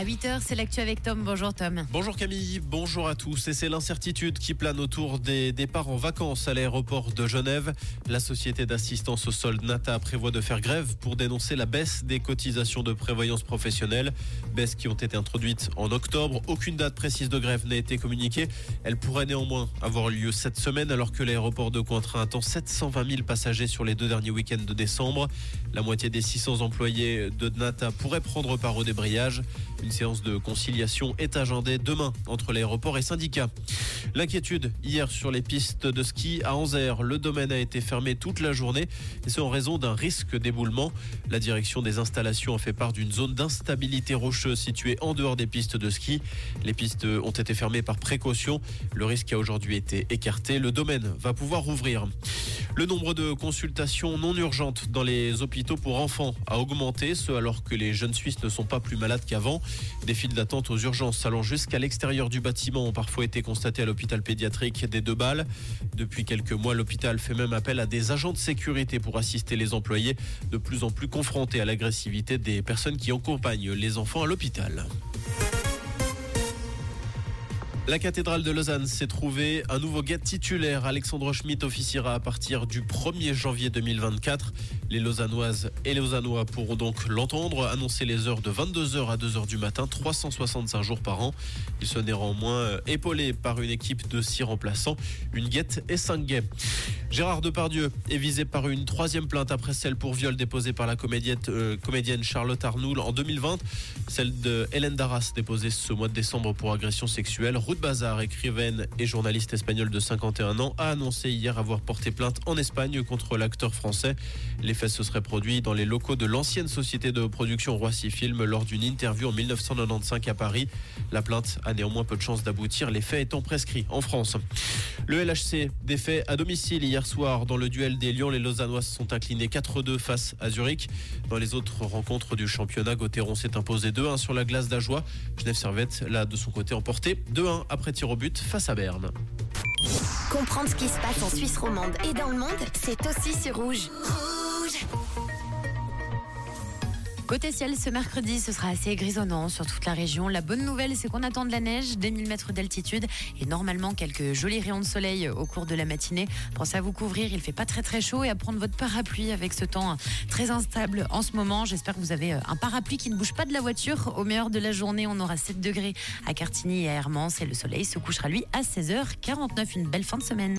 À 8h, c'est l'actu avec Tom. Bonjour Tom. Bonjour Camille, bonjour à tous. Et c'est l'incertitude qui plane autour des départs en vacances à l'aéroport de Genève. La société d'assistance au sol NATA prévoit de faire grève pour dénoncer la baisse des cotisations de prévoyance professionnelle. Baisse qui ont été introduites en octobre. Aucune date précise de grève n'a été communiquée. Elle pourrait néanmoins avoir lieu cette semaine alors que l'aéroport de Cointrin attend 720 000 passagers sur les deux derniers week-ends de décembre. La moitié des 600 employés de NATA pourraient prendre part au débrayage. Séance de conciliation est agendée demain entre l'aéroport et syndicats. L'inquiétude hier sur les pistes de ski à Anzère. Le domaine a été fermé toute la journée et c'est en raison d'un risque d'éboulement. La direction des installations a fait part d'une zone d'instabilité rocheuse située en dehors des pistes de ski. Les pistes ont été fermées par précaution. Le risque a aujourd'hui été écarté. Le domaine va pouvoir rouvrir. Le nombre de consultations non urgentes dans les hôpitaux pour enfants a augmenté, ce alors que les jeunes Suisses ne sont pas plus malades qu'avant. Des files d'attente aux urgences allant jusqu'à l'extérieur du bâtiment ont parfois été constatées à l'hôpital pédiatrique des Deux Balles. Depuis quelques mois, l'hôpital fait même appel à des agents de sécurité pour assister les employés de plus en plus confrontés à l'agressivité des personnes qui accompagnent les enfants à l'hôpital. La cathédrale de Lausanne s'est trouvée un nouveau guet titulaire. Alexandre Schmitt officiera à partir du 1er janvier 2024. Les Lausannoises et les Lausannois pourront donc l'entendre annoncer les heures de 22h à 2h du matin, 365 jours par an. Il se néanmoins épaulé par une équipe de six remplaçants, une guette et cinq guets. Gérard Depardieu est visé par une troisième plainte après celle pour viol déposée par la comédienne, euh, Charlotte Arnoul en 2020. Celle de Hélène Darras déposée ce mois de décembre pour agression sexuelle. Bazar, écrivaine et journaliste espagnole de 51 ans, a annoncé hier avoir porté plainte en Espagne contre l'acteur français. Les faits se seraient produits dans les locaux de l'ancienne société de production Roissy Film lors d'une interview en 1995 à Paris. La plainte a néanmoins peu de chances d'aboutir, les faits étant prescrits en France. Le LHC défait à domicile hier soir dans le duel des Lions. Les Lausannois se sont inclinés 4-2 face à Zurich. Dans les autres rencontres du championnat, Gauthieron s'est imposé 2-1 sur la glace d'Ajoie. Genève Servette l'a de son côté emporté 2-1 après tir au but face à Berne. Comprendre ce qui se passe en Suisse romande et dans le monde, c'est aussi sur Rouge. Côté ciel, ce mercredi, ce sera assez grisonnant sur toute la région. La bonne nouvelle, c'est qu'on attend de la neige, des 1000 mètres d'altitude et normalement quelques jolis rayons de soleil au cours de la matinée. Pensez à vous couvrir, il fait pas très très chaud et à prendre votre parapluie avec ce temps très instable en ce moment. J'espère que vous avez un parapluie qui ne bouge pas de la voiture. Au meilleur de la journée, on aura 7 degrés à Cartigny et à Hermance et le soleil se couchera lui à 16h49. Une belle fin de semaine.